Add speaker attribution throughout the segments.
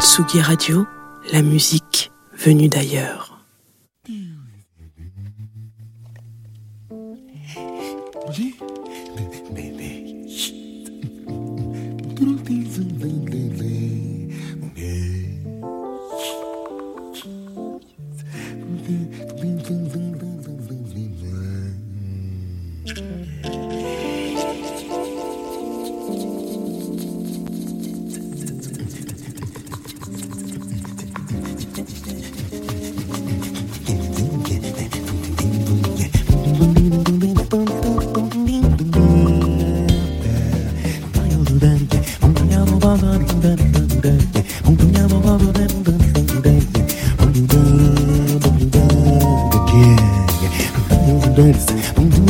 Speaker 1: Tsugi Radio, la musique venue d'ailleurs.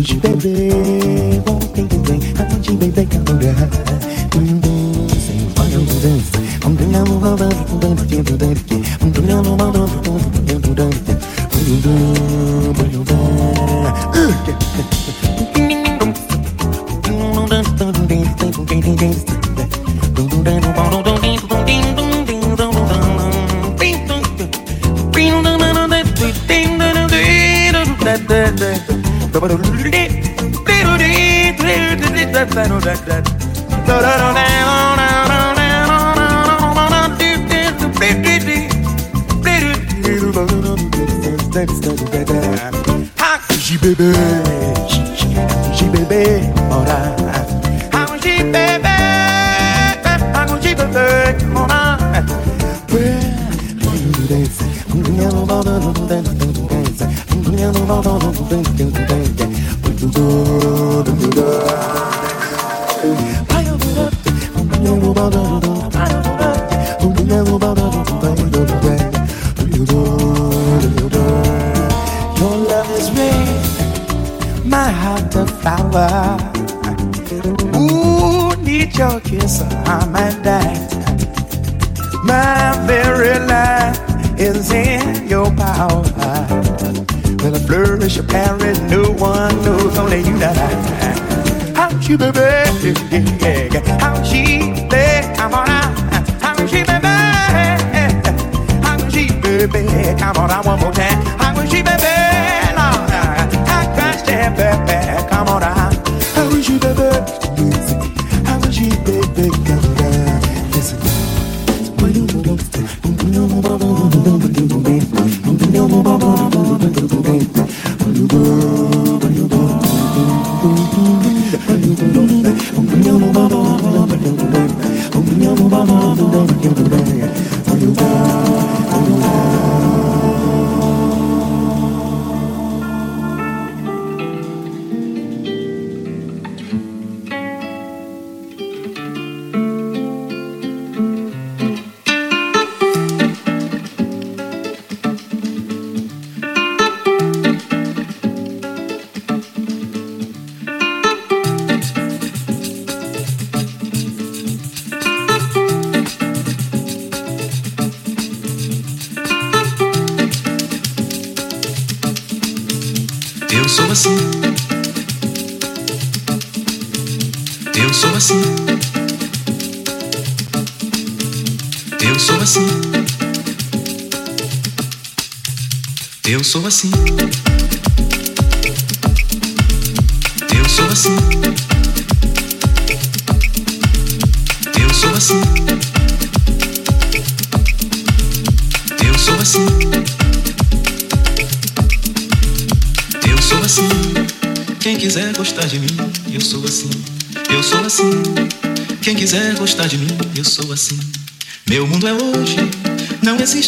Speaker 2: Eu te.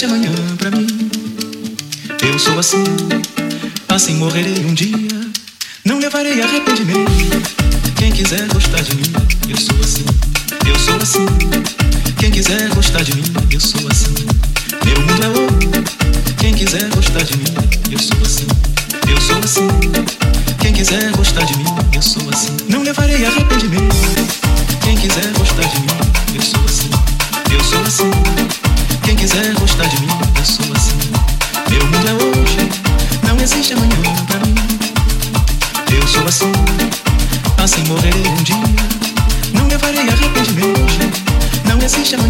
Speaker 2: amanhã ah, pra mim. Eu sou assim, assim morrerei um dia. se chama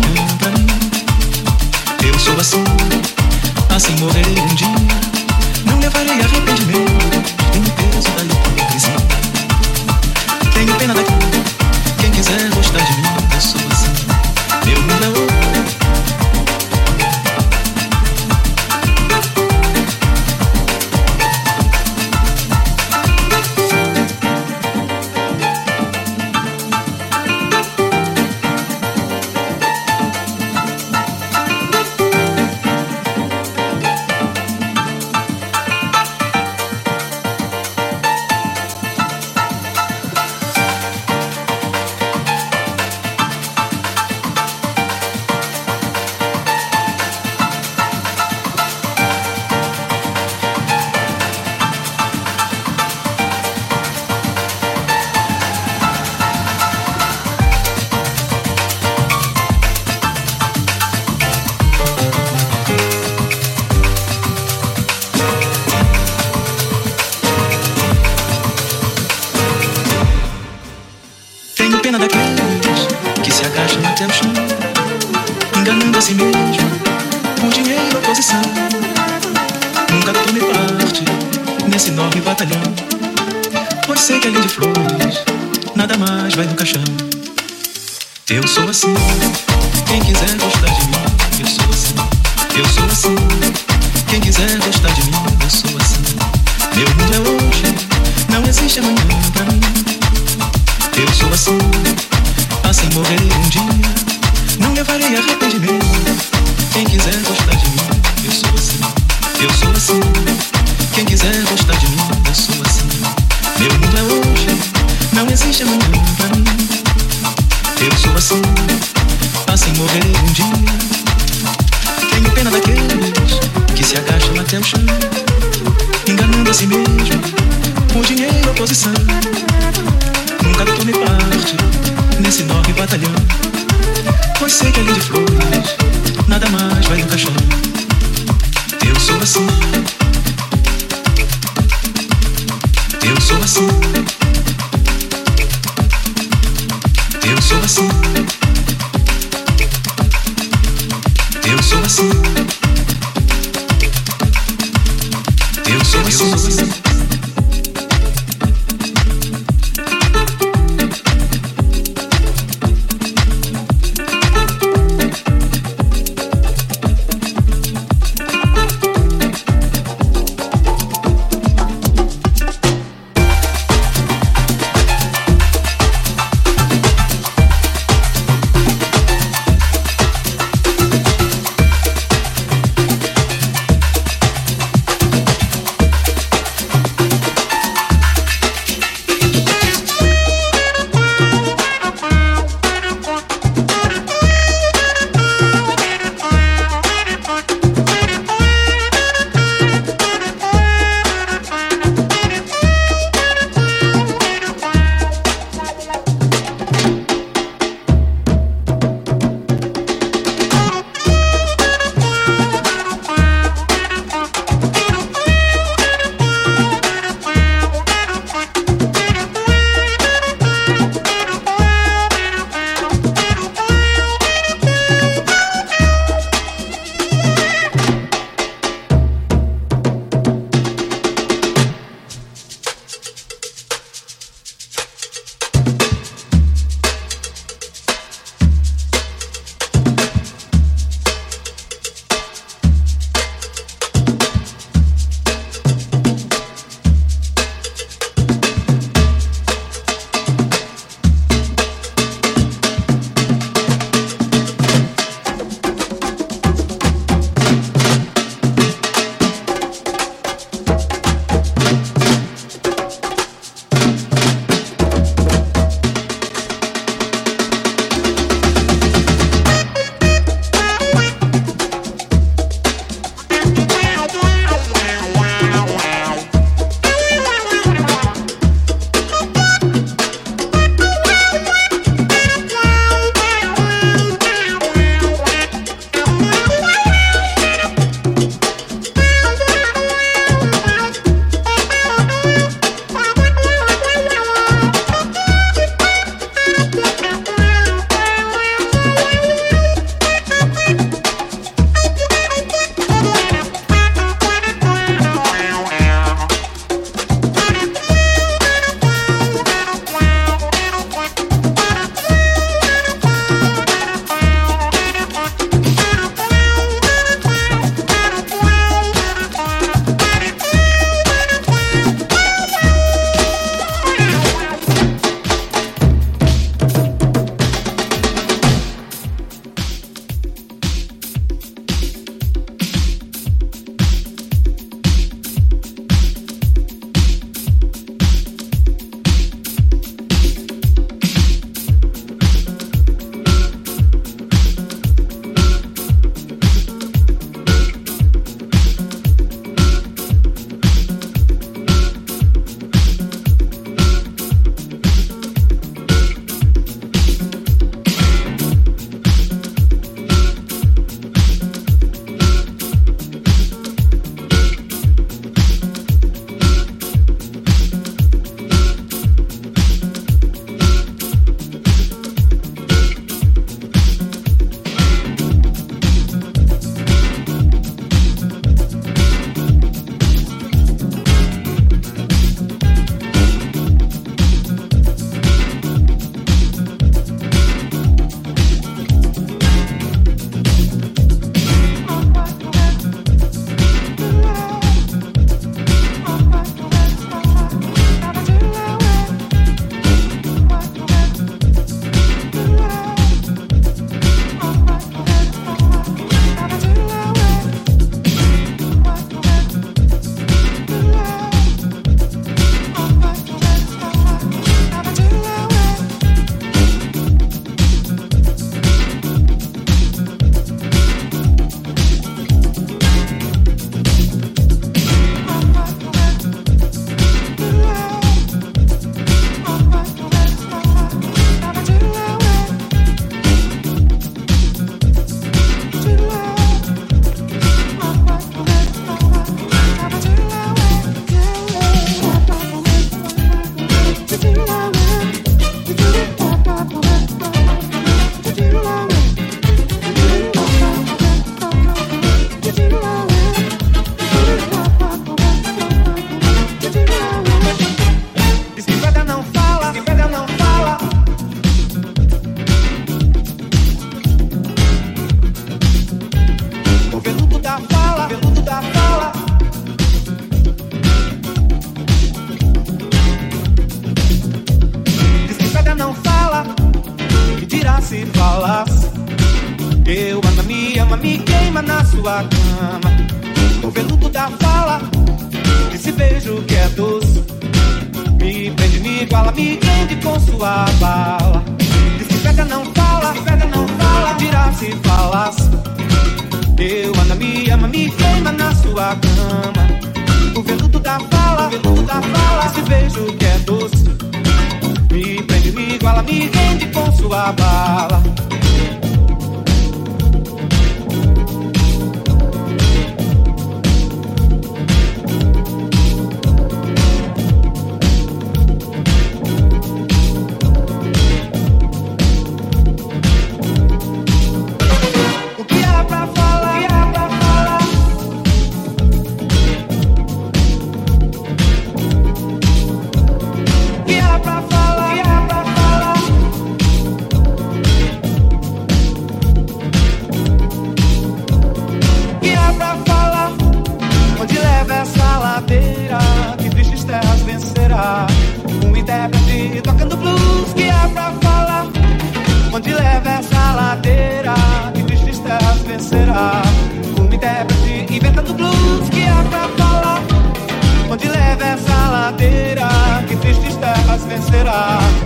Speaker 2: Eu sou assim, assim morrerei. em si mesmo, com dinheiro e oposição. Nunca deu tome parte nesse enorme batalhão. Você que além de flores, nada mais vai no caixão. Eu sou assim. Eu sou assim. Eu sou assim. Eu sou assim.
Speaker 3: solution. Vende rende com sua bala. car.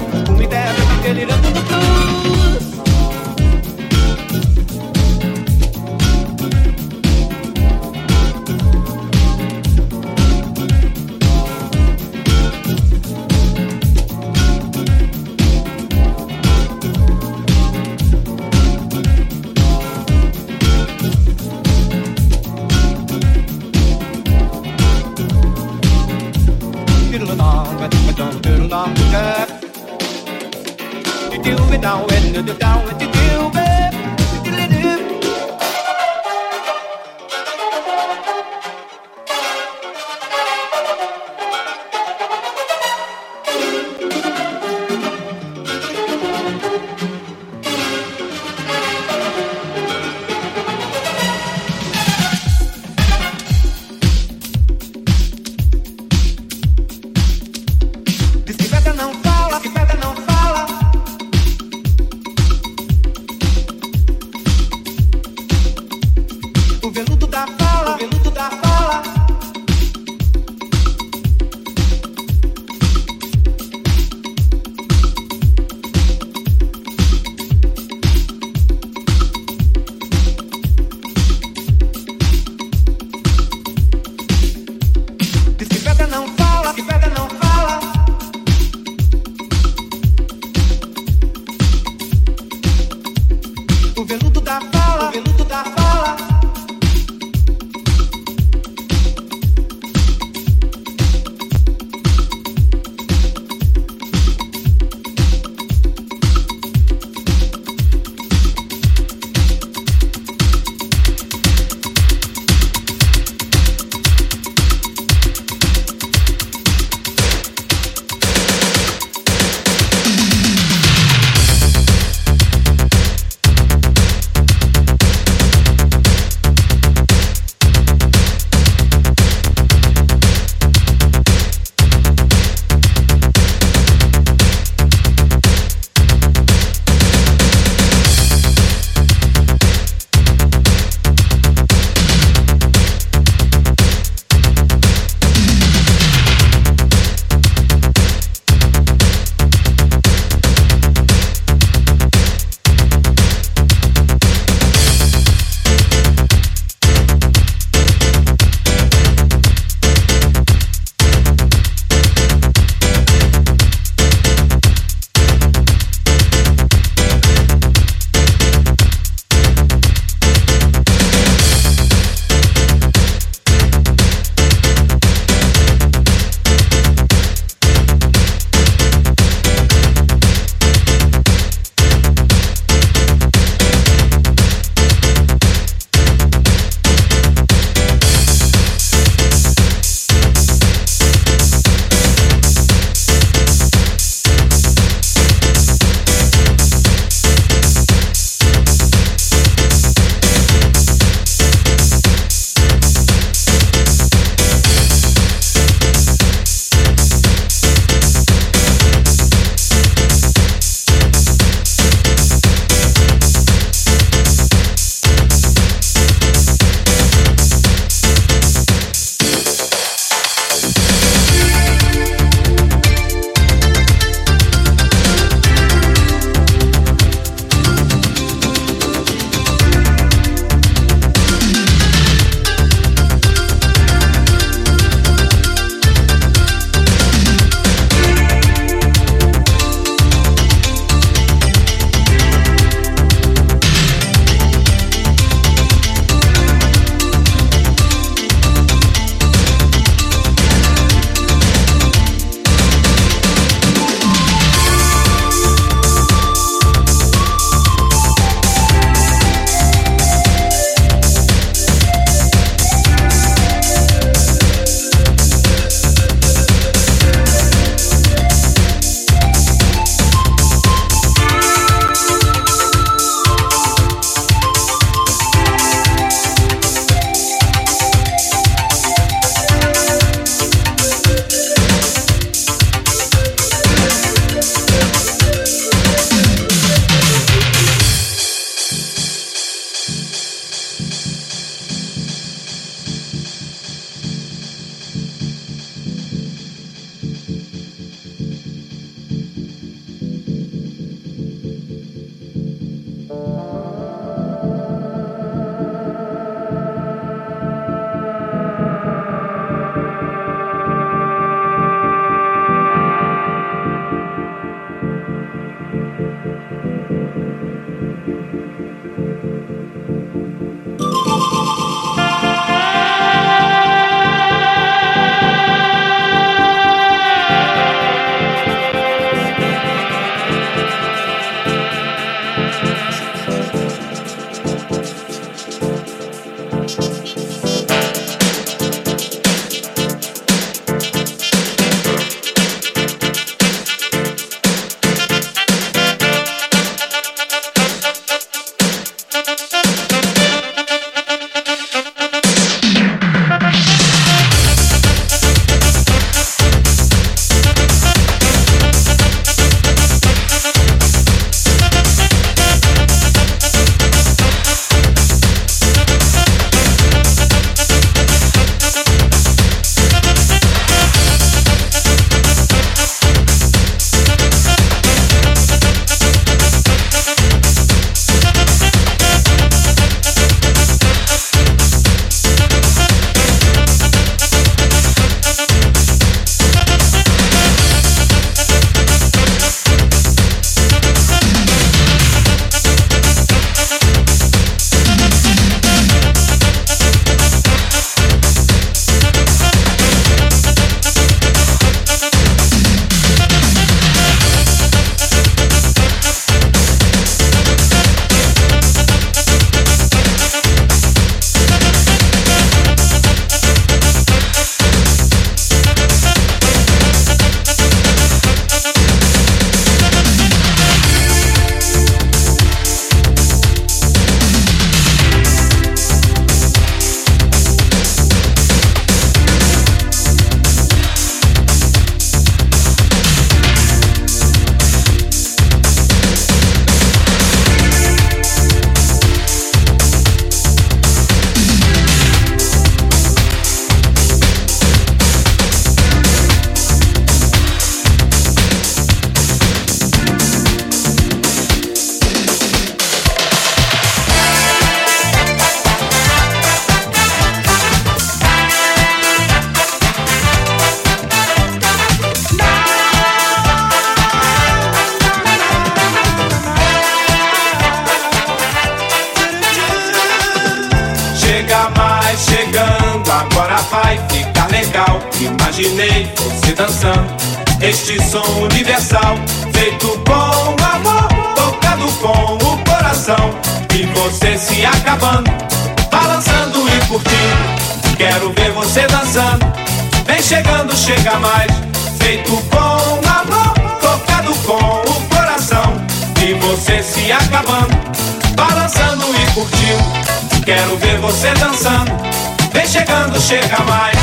Speaker 3: chega mais.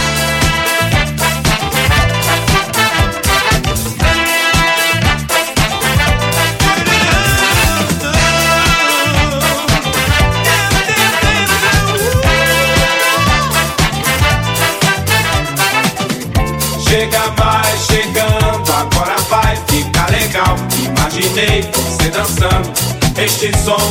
Speaker 3: Chega mais, chegando, agora vai ficar legal. Imaginei você dançando este som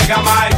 Speaker 3: chega mais.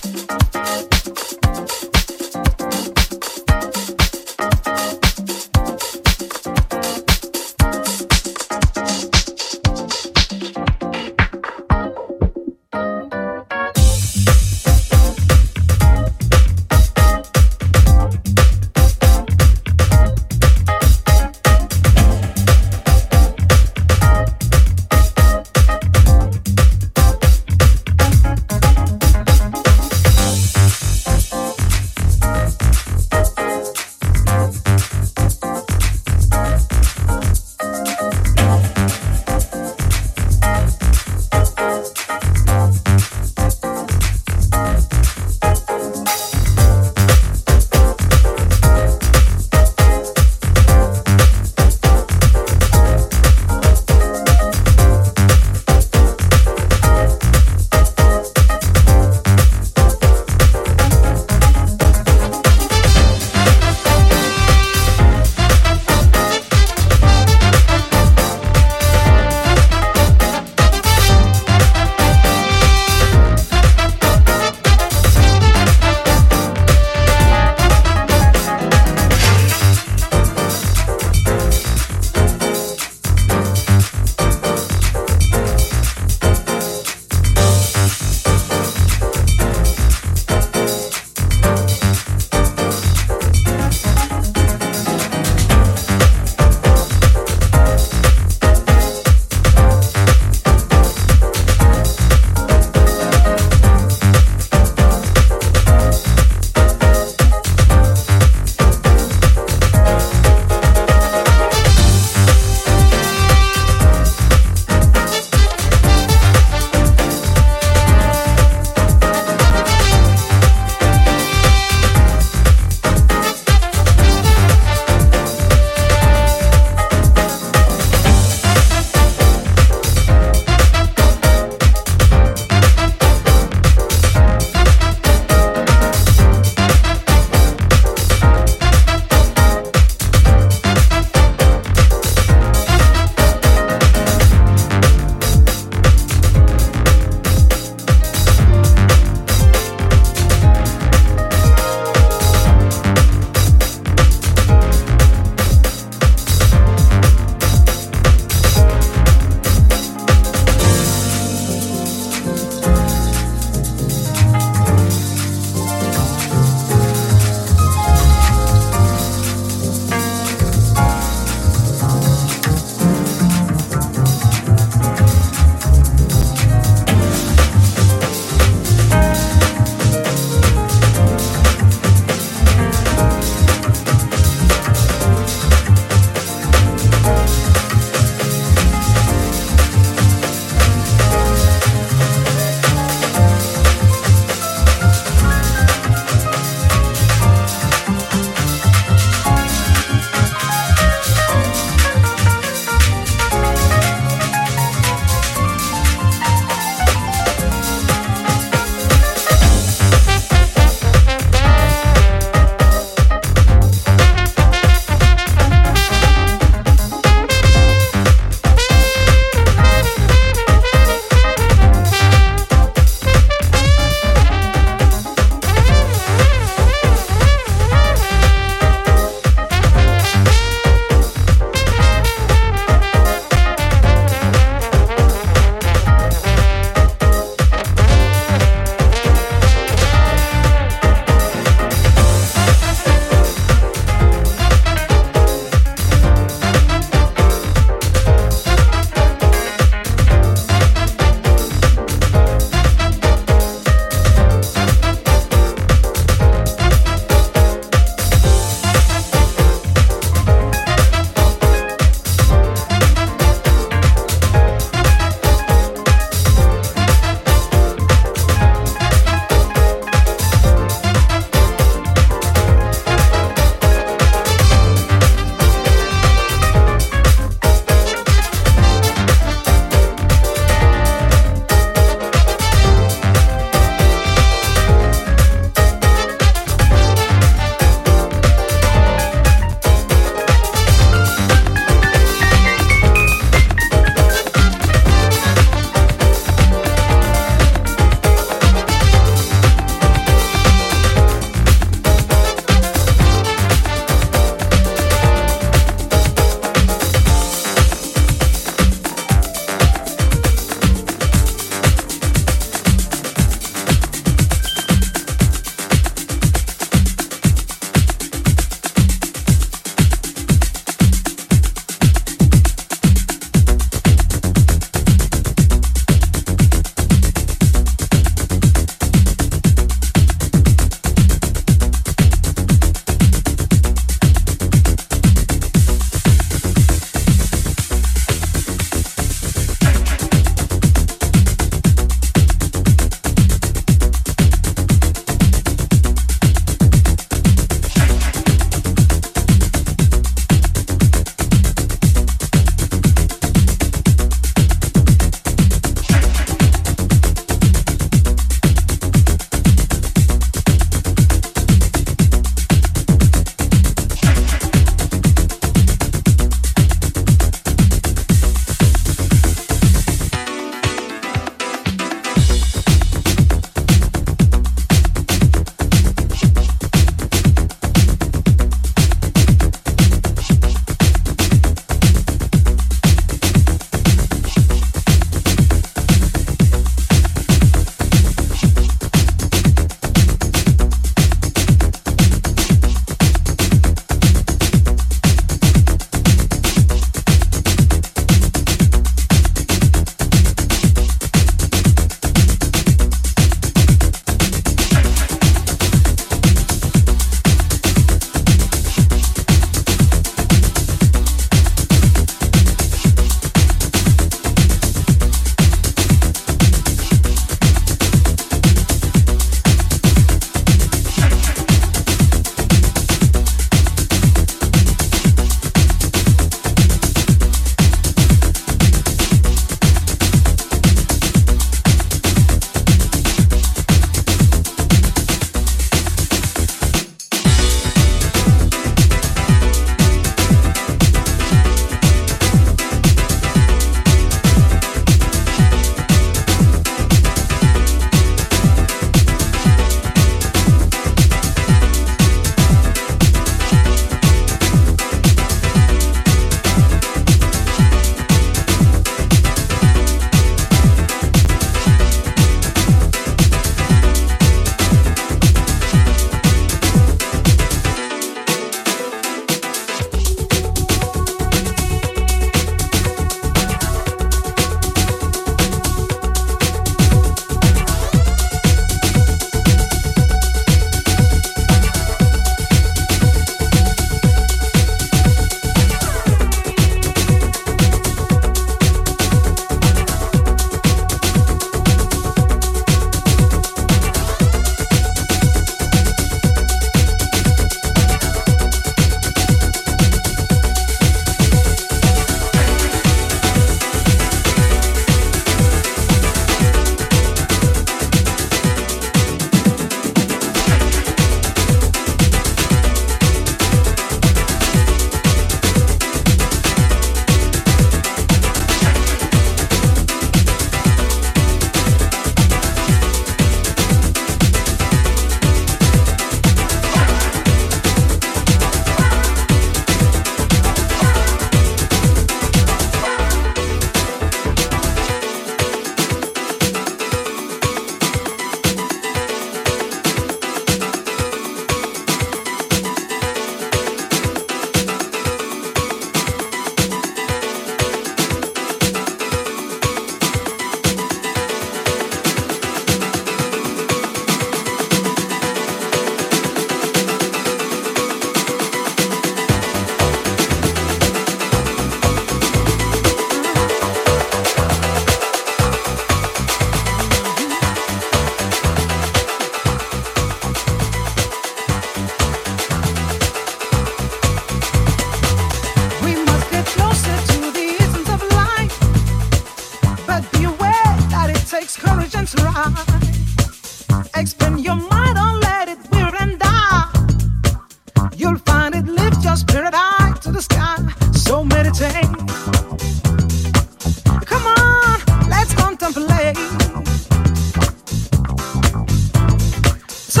Speaker 3: To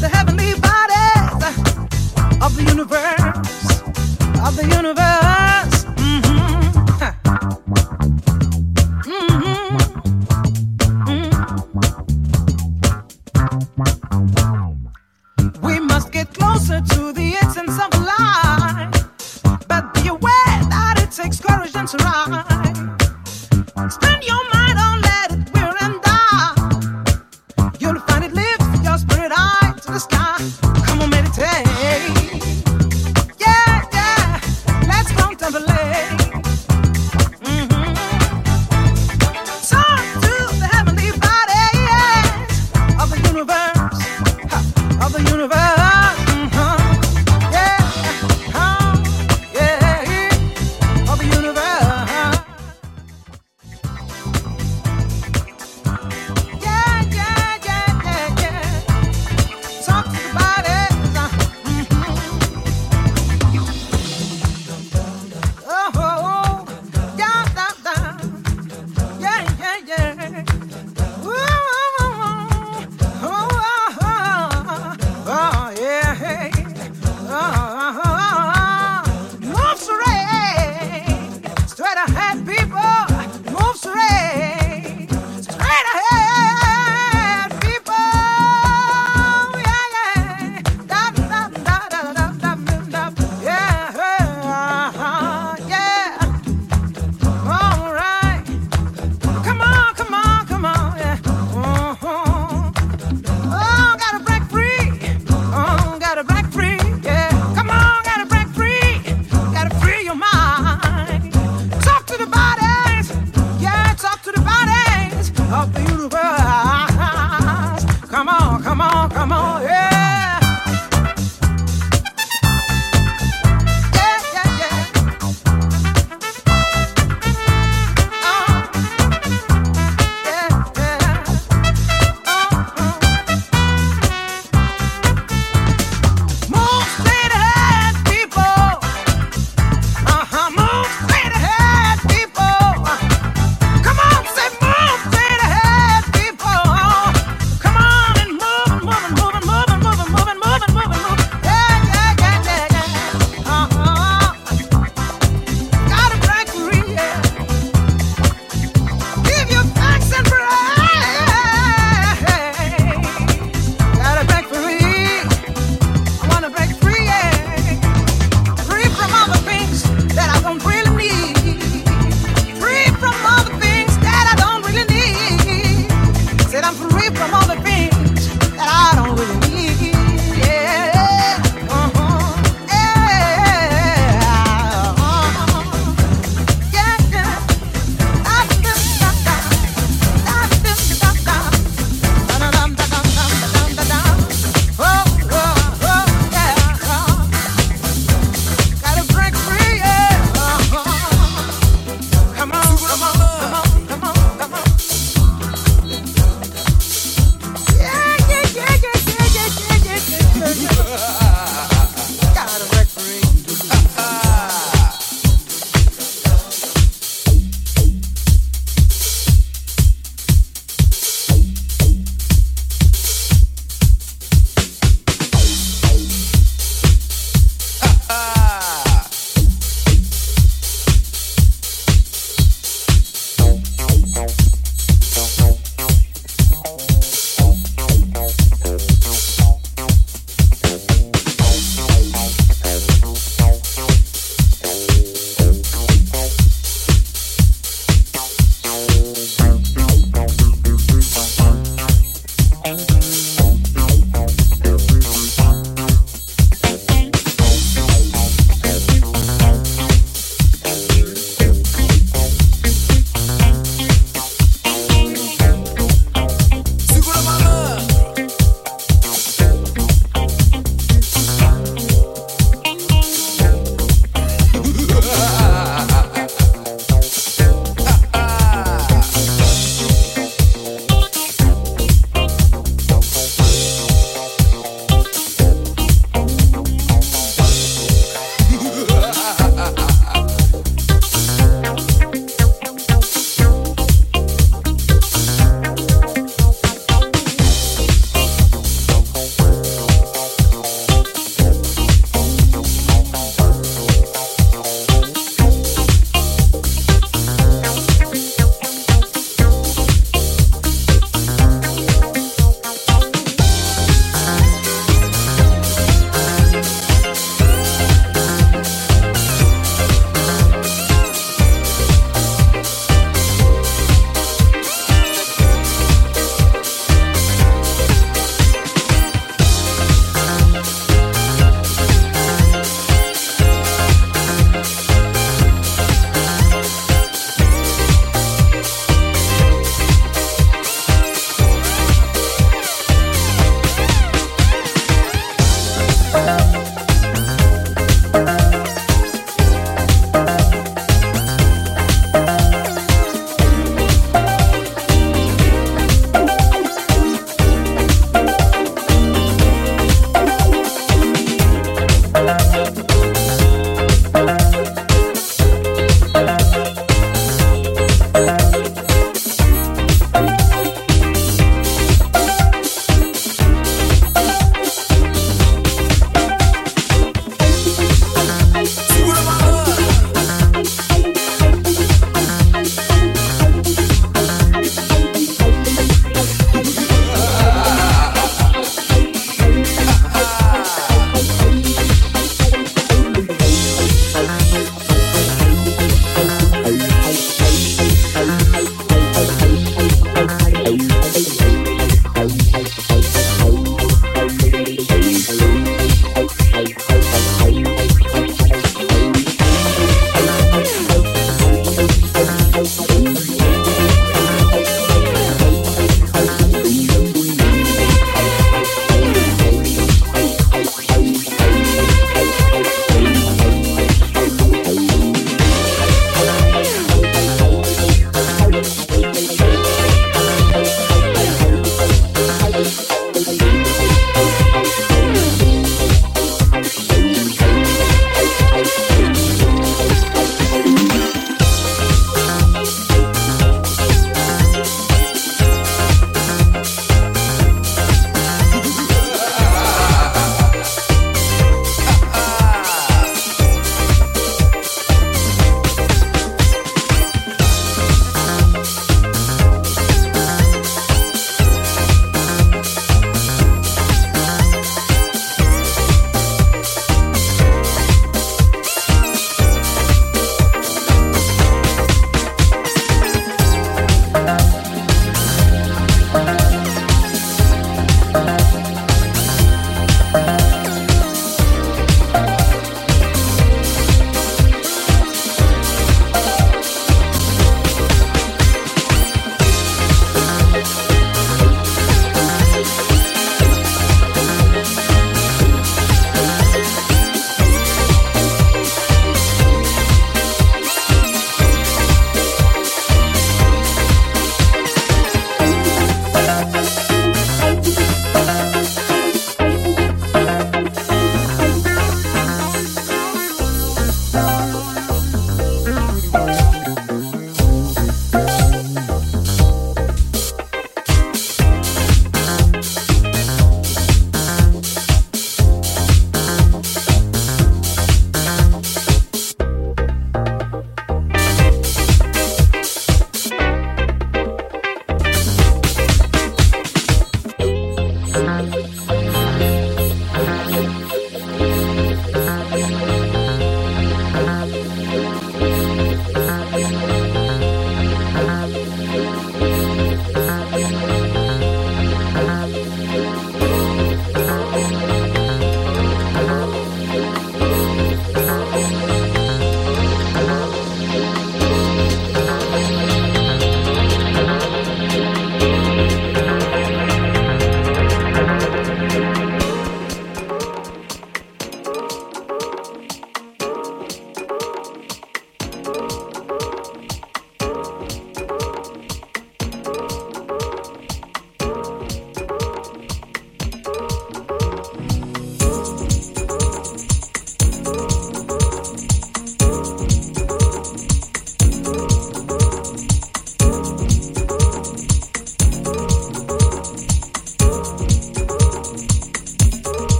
Speaker 4: the heavenly bodies of the universe, of the
Speaker 5: universe.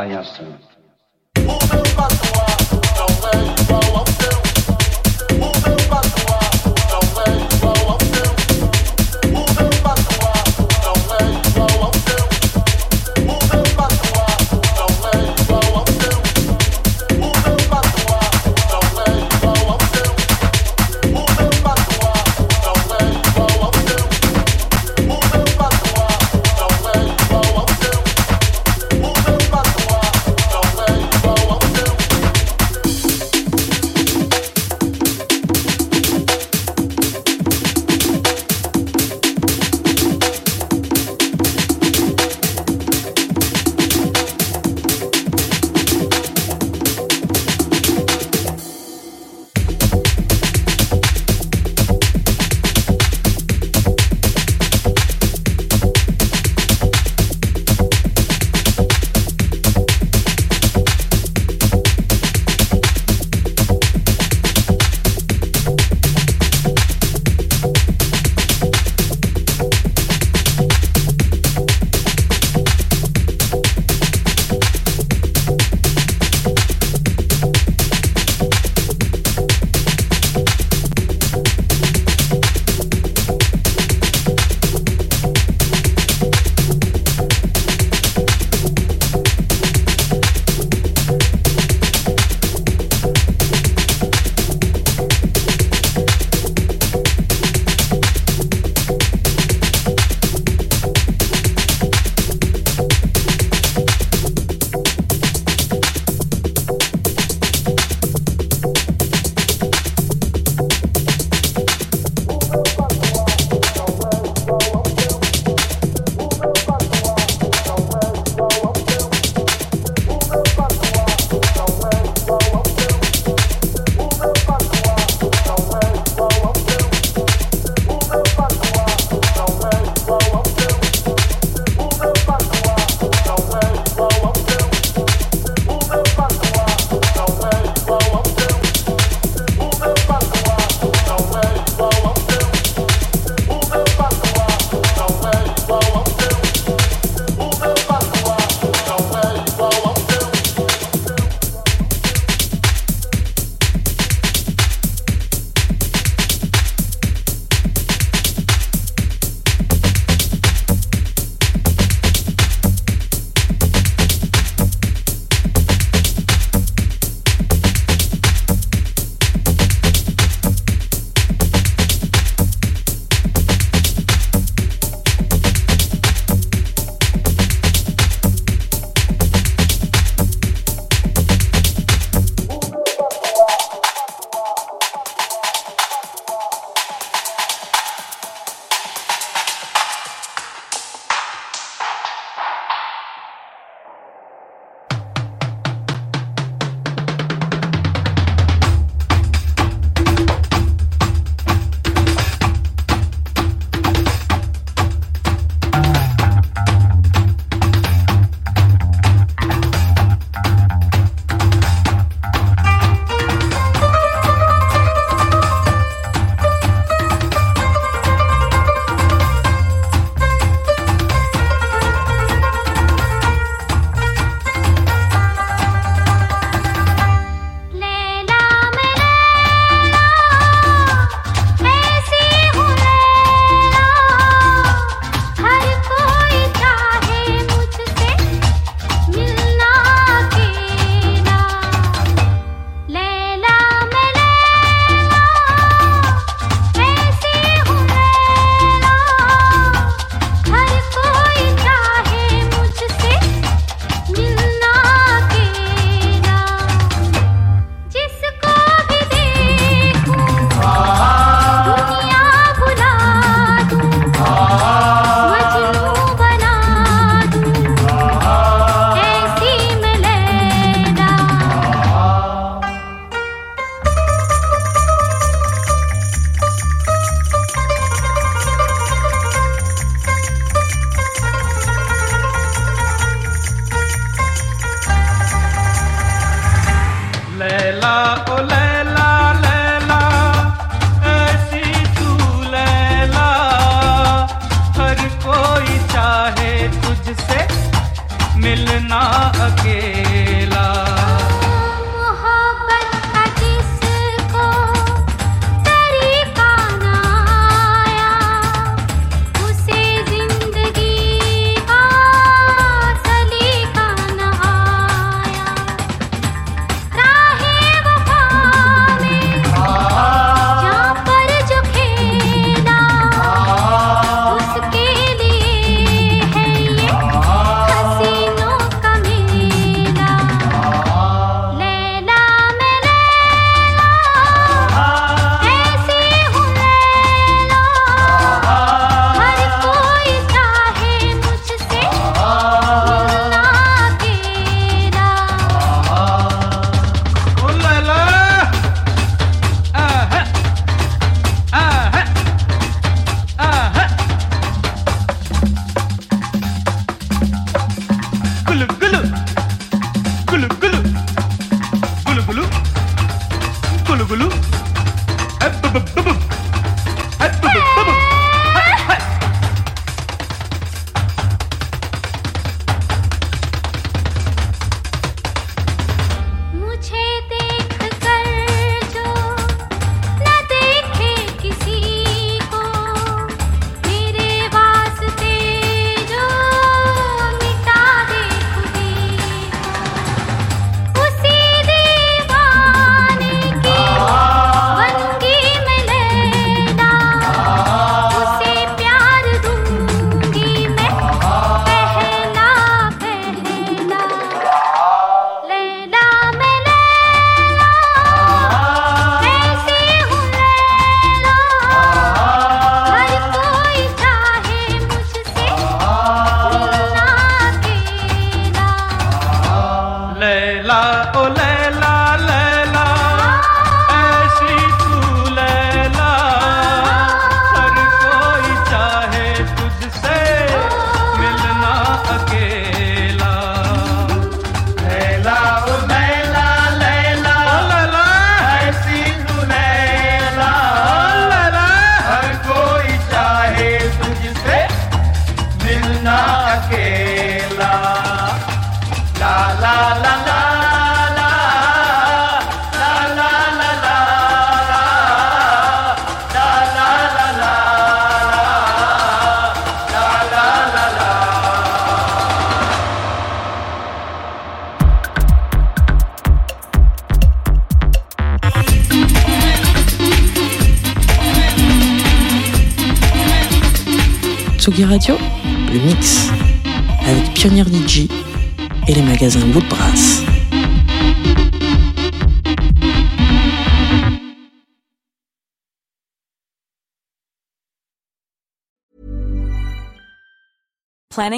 Speaker 5: no